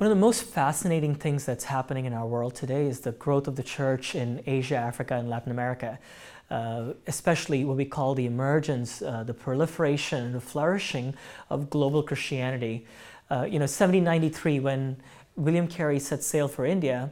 One of the most fascinating things that's happening in our world today is the growth of the church in Asia, Africa, and Latin America. Uh, especially what we call the emergence, uh, the proliferation, and the flourishing of global Christianity. Uh, you know, 1793, when William Carey set sail for India,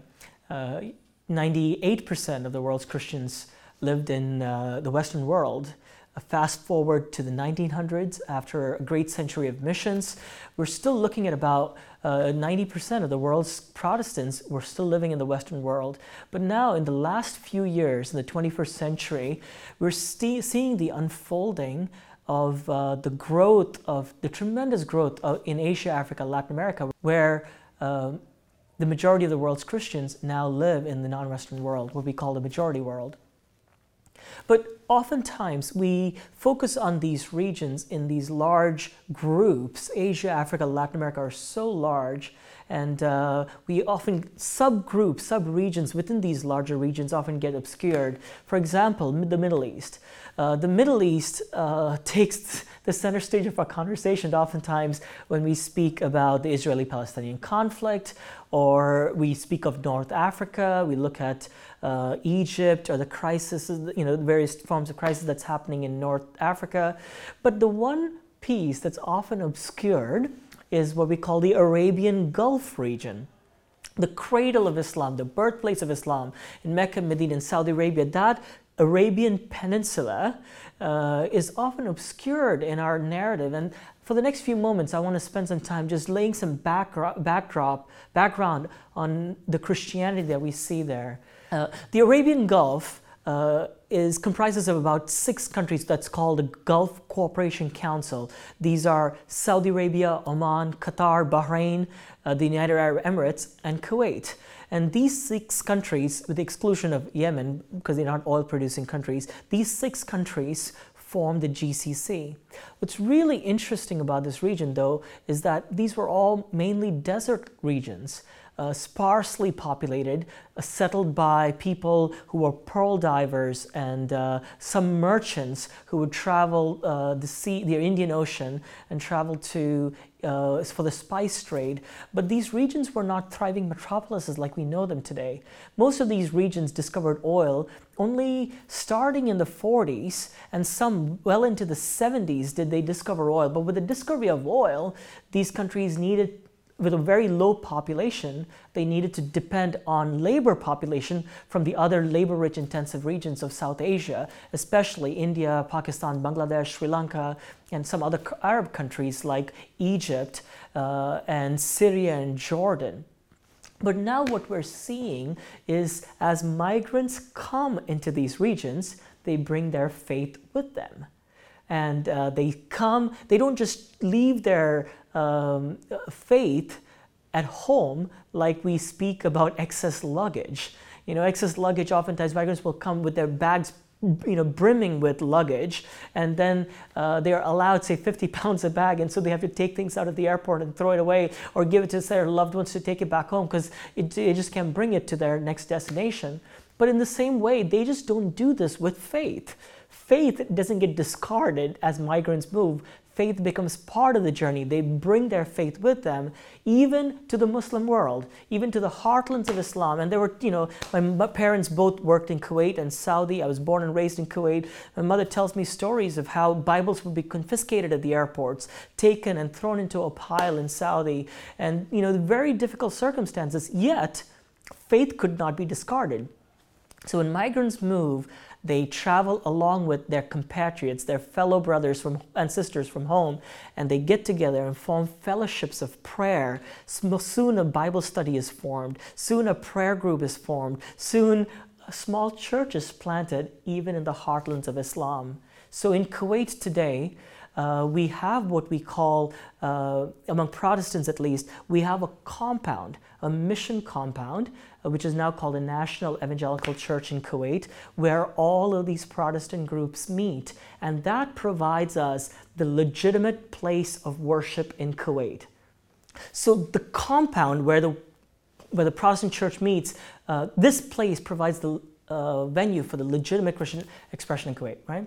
98% uh, of the world's Christians lived in uh, the Western world. Fast forward to the 1900s, after a great century of missions, we're still looking at about uh, 90% of the world's Protestants were still living in the Western world. But now, in the last few years, in the 21st century, we're seeing the unfolding of uh, the growth of the tremendous growth of, in Asia, Africa, Latin America, where um, the majority of the world's Christians now live in the non Western world, what we call the majority world. But oftentimes we focus on these regions in these large groups. Asia, Africa, Latin America are so large, and uh, we often subgroups, subregions within these larger regions often get obscured. For example, the Middle East. Uh, the Middle East uh, takes the center stage of our conversation oftentimes when we speak about the Israeli Palestinian conflict or we speak of North Africa, we look at uh, Egypt or the crisis, you know, various forms of crisis that's happening in North Africa. But the one piece that's often obscured is what we call the Arabian Gulf region the cradle of Islam, the birthplace of Islam in Mecca, Medina, and Saudi Arabia, that Arabian Peninsula uh, is often obscured in our narrative. And for the next few moments, I want to spend some time just laying some backdrop, backdrop background on the Christianity that we see there. Uh, the Arabian Gulf uh, is comprises of about six countries that's called the Gulf Cooperation Council. These are Saudi Arabia, Oman, Qatar, Bahrain, uh, the United Arab Emirates, and Kuwait. And these six countries, with the exclusion of Yemen, because they're not oil producing countries, these six countries form the GCC. What's really interesting about this region, though, is that these were all mainly desert regions uh, sparsely populated, uh, settled by people who were pearl divers and uh, some merchants who would travel uh, the sea, the Indian Ocean, and travel to uh, for the spice trade. But these regions were not thriving metropolises like we know them today. Most of these regions discovered oil only starting in the 40s, and some well into the 70s did they discover oil. But with the discovery of oil, these countries needed with a very low population, they needed to depend on labor population from the other labor rich intensive regions of South Asia, especially India, Pakistan, Bangladesh, Sri Lanka, and some other Arab countries like Egypt uh, and Syria and Jordan. But now, what we're seeing is as migrants come into these regions, they bring their faith with them and uh, they come they don't just leave their um, faith at home like we speak about excess luggage. You know, excess luggage, oftentimes migrants will come with their bags you know, brimming with luggage, and then uh, they are allowed, say, 50 pounds a bag, and so they have to take things out of the airport and throw it away, or give it to their loved ones to take it back home because they just can't bring it to their next destination. But in the same way, they just don't do this with faith. Faith doesn't get discarded as migrants move faith becomes part of the journey. They bring their faith with them, even to the Muslim world, even to the heartlands of Islam. And there were, you know, my parents both worked in Kuwait and Saudi. I was born and raised in Kuwait. My mother tells me stories of how Bibles would be confiscated at the airports, taken and thrown into a pile in Saudi, and, you know, very difficult circumstances. Yet, faith could not be discarded. So when migrants move, they travel along with their compatriots, their fellow brothers from, and sisters from home, and they get together and form fellowships of prayer. Soon a Bible study is formed. Soon a prayer group is formed. Soon a small church is planted, even in the heartlands of Islam. So in Kuwait today, uh, we have what we call, uh, among Protestants at least, we have a compound, a mission compound, which is now called the National Evangelical Church in Kuwait, where all of these Protestant groups meet. And that provides us the legitimate place of worship in Kuwait. So the compound where the where the Protestant church meets, uh, this place provides the uh, venue for the legitimate Christian expression in Kuwait, right?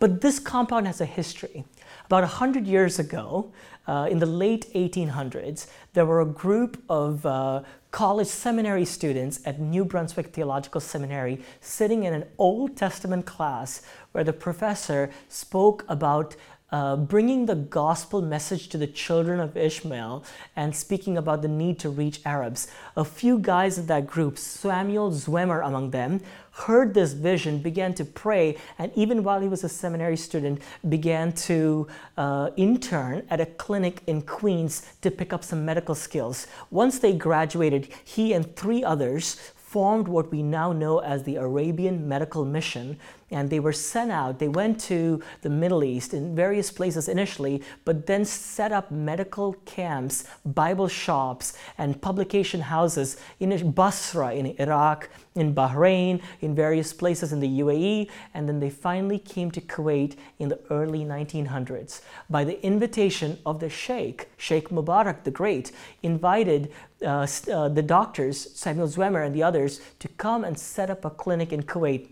But this compound has a history. About 100 years ago, uh, in the late 1800s, there were a group of uh, college seminary students at New Brunswick Theological Seminary sitting in an Old Testament class where the professor spoke about uh, bringing the gospel message to the children of Ishmael and speaking about the need to reach Arabs. A few guys in that group, Samuel Zwemer among them, heard this vision, began to pray, and even while he was a seminary student, began to uh, intern at a clinic in Queens to pick up some medical skills. Once they graduated, he and three others formed what we now know as the Arabian Medical Mission, and they were sent out. They went to the Middle East in various places initially, but then set up medical camps, Bible shops, and publication houses in Basra, in Iraq, in Bahrain, in various places in the UAE, and then they finally came to Kuwait in the early 1900s. By the invitation of the Sheikh, Sheikh Mubarak the Great, invited uh, uh, the doctors, Samuel Zwemer and the others, to come and set up a clinic in Kuwait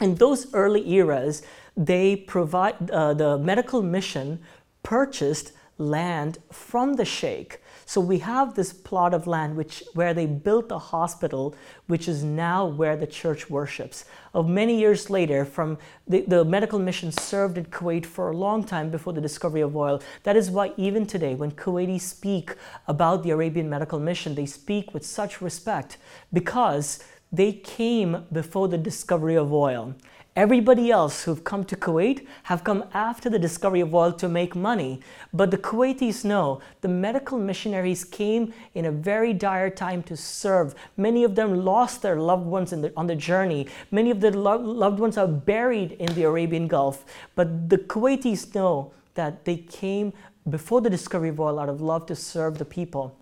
in those early eras, they provide uh, the medical mission purchased land from the sheikh. So we have this plot of land which where they built a hospital, which is now where the church worships. Of many years later, from the, the medical mission served in Kuwait for a long time before the discovery of oil. That is why even today, when Kuwaitis speak about the Arabian medical mission, they speak with such respect because they came before the discovery of oil. Everybody else who've come to Kuwait have come after the discovery of oil to make money. But the Kuwaitis know the medical missionaries came in a very dire time to serve. Many of them lost their loved ones the, on the journey. Many of the lo- loved ones are buried in the Arabian Gulf. But the Kuwaitis know that they came before the discovery of oil out of love to serve the people.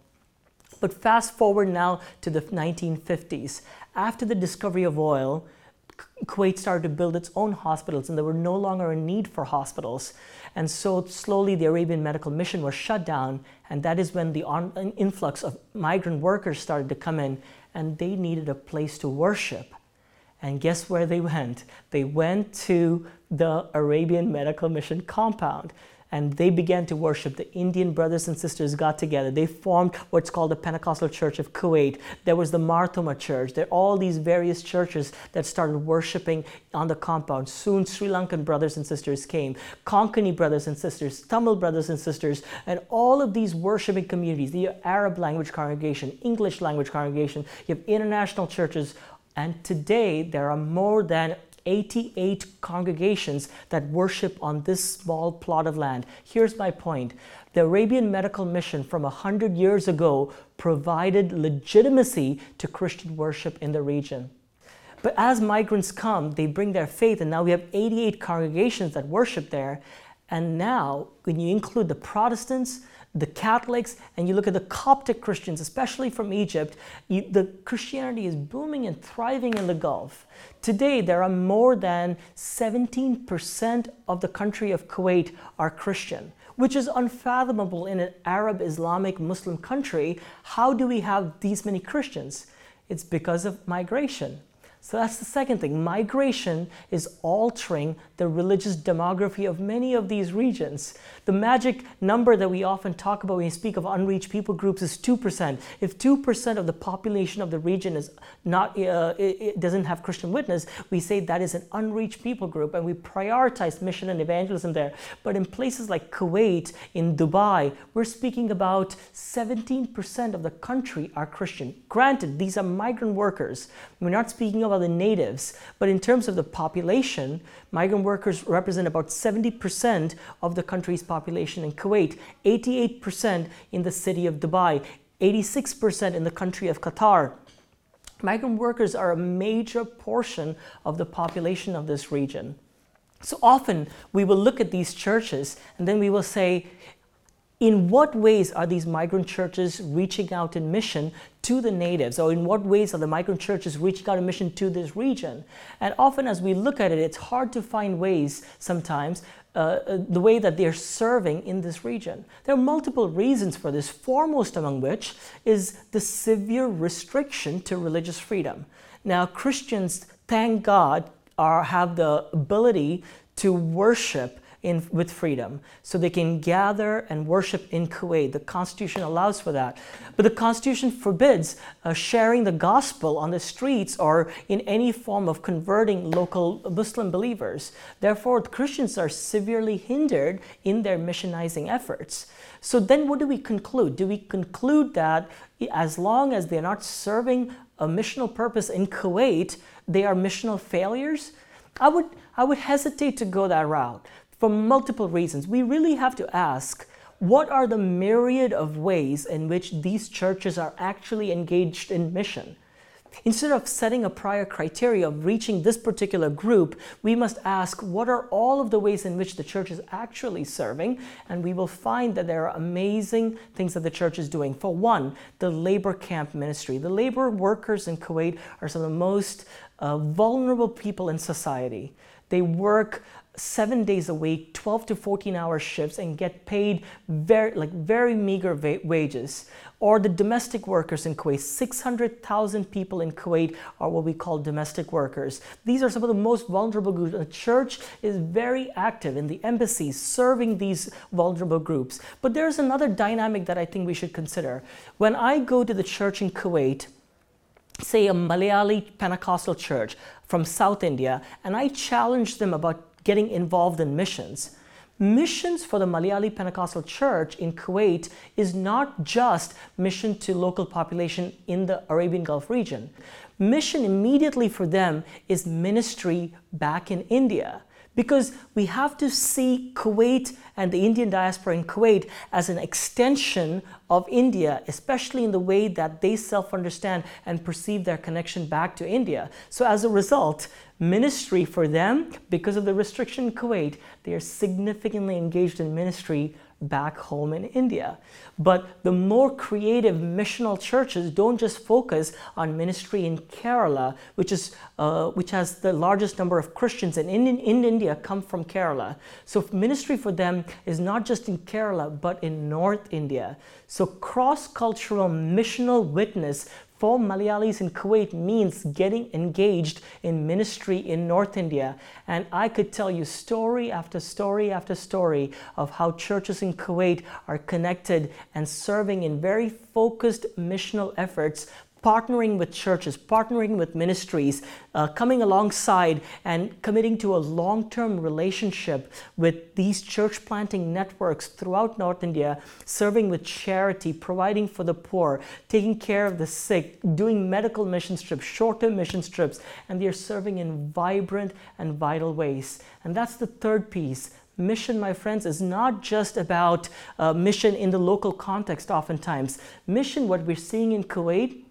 But fast forward now to the 1950s. After the discovery of oil, Kuwait started to build its own hospitals, and there were no longer a need for hospitals. And so slowly the Arabian Medical Mission was shut down, and that is when the influx of migrant workers started to come in, and they needed a place to worship. And guess where they went? They went to the Arabian Medical Mission compound and they began to worship. The Indian brothers and sisters got together. They formed what's called the Pentecostal Church of Kuwait. There was the Marthoma Church. There are all these various churches that started worshiping on the compound. Soon, Sri Lankan brothers and sisters came, Konkani brothers and sisters, Tamil brothers and sisters, and all of these worshiping communities, the Arab language congregation, English language congregation, you have international churches. And today, there are more than 88 congregations that worship on this small plot of land. Here's my point the Arabian Medical Mission from 100 years ago provided legitimacy to Christian worship in the region. But as migrants come, they bring their faith, and now we have 88 congregations that worship there. And now, when you include the Protestants, the Catholics, and you look at the Coptic Christians, especially from Egypt, you, the Christianity is booming and thriving in the Gulf. Today, there are more than 17% of the country of Kuwait are Christian, which is unfathomable in an Arab, Islamic, Muslim country. How do we have these many Christians? It's because of migration. So that's the second thing. Migration is altering the religious demography of many of these regions. The magic number that we often talk about when we speak of unreached people groups is 2%. If 2% of the population of the region is not uh, doesn't have Christian witness, we say that is an unreached people group and we prioritize mission and evangelism there. But in places like Kuwait, in Dubai, we're speaking about 17% of the country are Christian. Granted, these are migrant workers. We're not speaking about the natives, but in terms of the population, migrant workers represent about 70% of the country's population in Kuwait, 88% in the city of Dubai, 86% in the country of Qatar. Migrant workers are a major portion of the population of this region. So often we will look at these churches and then we will say, in what ways are these migrant churches reaching out in mission to the natives? Or in what ways are the migrant churches reaching out in mission to this region? And often, as we look at it, it's hard to find ways sometimes uh, uh, the way that they're serving in this region. There are multiple reasons for this, foremost among which is the severe restriction to religious freedom. Now, Christians, thank God, are, have the ability to worship in, with freedom. So they can gather and worship in Kuwait. The Constitution allows for that. But the Constitution forbids uh, sharing the gospel on the streets or in any form of converting local Muslim believers. Therefore, Christians are severely hindered in their missionizing efforts. So then what do we conclude? Do we conclude that as long as they're not serving a missional purpose in Kuwait, they are missional failures? I would, I would hesitate to go that route for multiple reasons. We really have to ask what are the myriad of ways in which these churches are actually engaged in mission? Instead of setting a prior criteria of reaching this particular group, we must ask what are all of the ways in which the church is actually serving, and we will find that there are amazing things that the church is doing. For one, the labor camp ministry. The labor workers in Kuwait are some of the most uh, vulnerable people in society. They work seven days a week, 12 to 14 hour shifts, and get paid very, like very meager va- wages. Or the domestic workers in Kuwait, 600,000 people in Kuwait are what we call domestic workers. These are some of the most vulnerable groups. The church is very active in the embassies serving these vulnerable groups. But there's another dynamic that I think we should consider. When I go to the church in Kuwait, say a Malayali Pentecostal church from South India, and I challenge them about getting involved in missions. Missions for the Malayali Pentecostal Church in Kuwait is not just mission to local population in the Arabian Gulf region. Mission immediately for them is ministry back in India because we have to see Kuwait and the Indian diaspora in Kuwait as an extension of India, especially in the way that they self understand and perceive their connection back to India. So, as a result, ministry for them, because of the restriction in Kuwait, they are significantly engaged in ministry back home in India. But the more creative missional churches don't just focus on ministry in Kerala, which is uh, which has the largest number of Christians in, in, in India come from Kerala. So ministry for them is not just in Kerala but in North India. So cross-cultural missional witness for Malayalis in Kuwait means getting engaged in ministry in North India. And I could tell you story after story after story of how churches in Kuwait are connected and serving in very focused missional efforts partnering with churches, partnering with ministries, uh, coming alongside and committing to a long term relationship with these church planting networks throughout North India, serving with charity, providing for the poor, taking care of the sick, doing medical mission trips, short term mission trips, and they're serving in vibrant and vital ways. And that's the third piece mission, my friends, is not just about uh, mission in the local context, oftentimes. Mission, what we're seeing in Kuwait,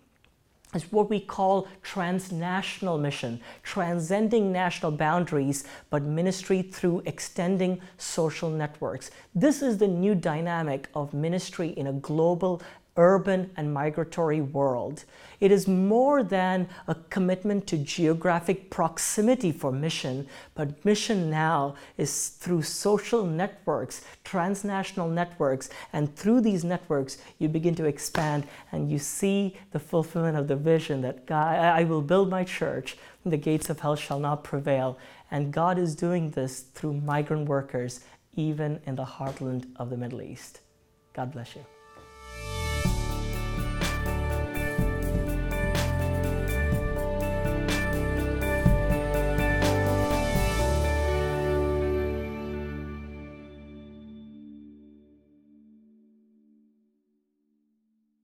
is what we call transnational mission, transcending national boundaries, but ministry through extending social networks. This is the new dynamic of ministry in a global urban and migratory world. It is more than a commitment to geographic proximity for mission, but mission now is through social networks, transnational networks, and through these networks, you begin to expand and you see the fulfillment of the vision that God, I will build my church, the gates of hell shall not prevail. And God is doing this through migrant workers, even in the heartland of the Middle East. God bless you.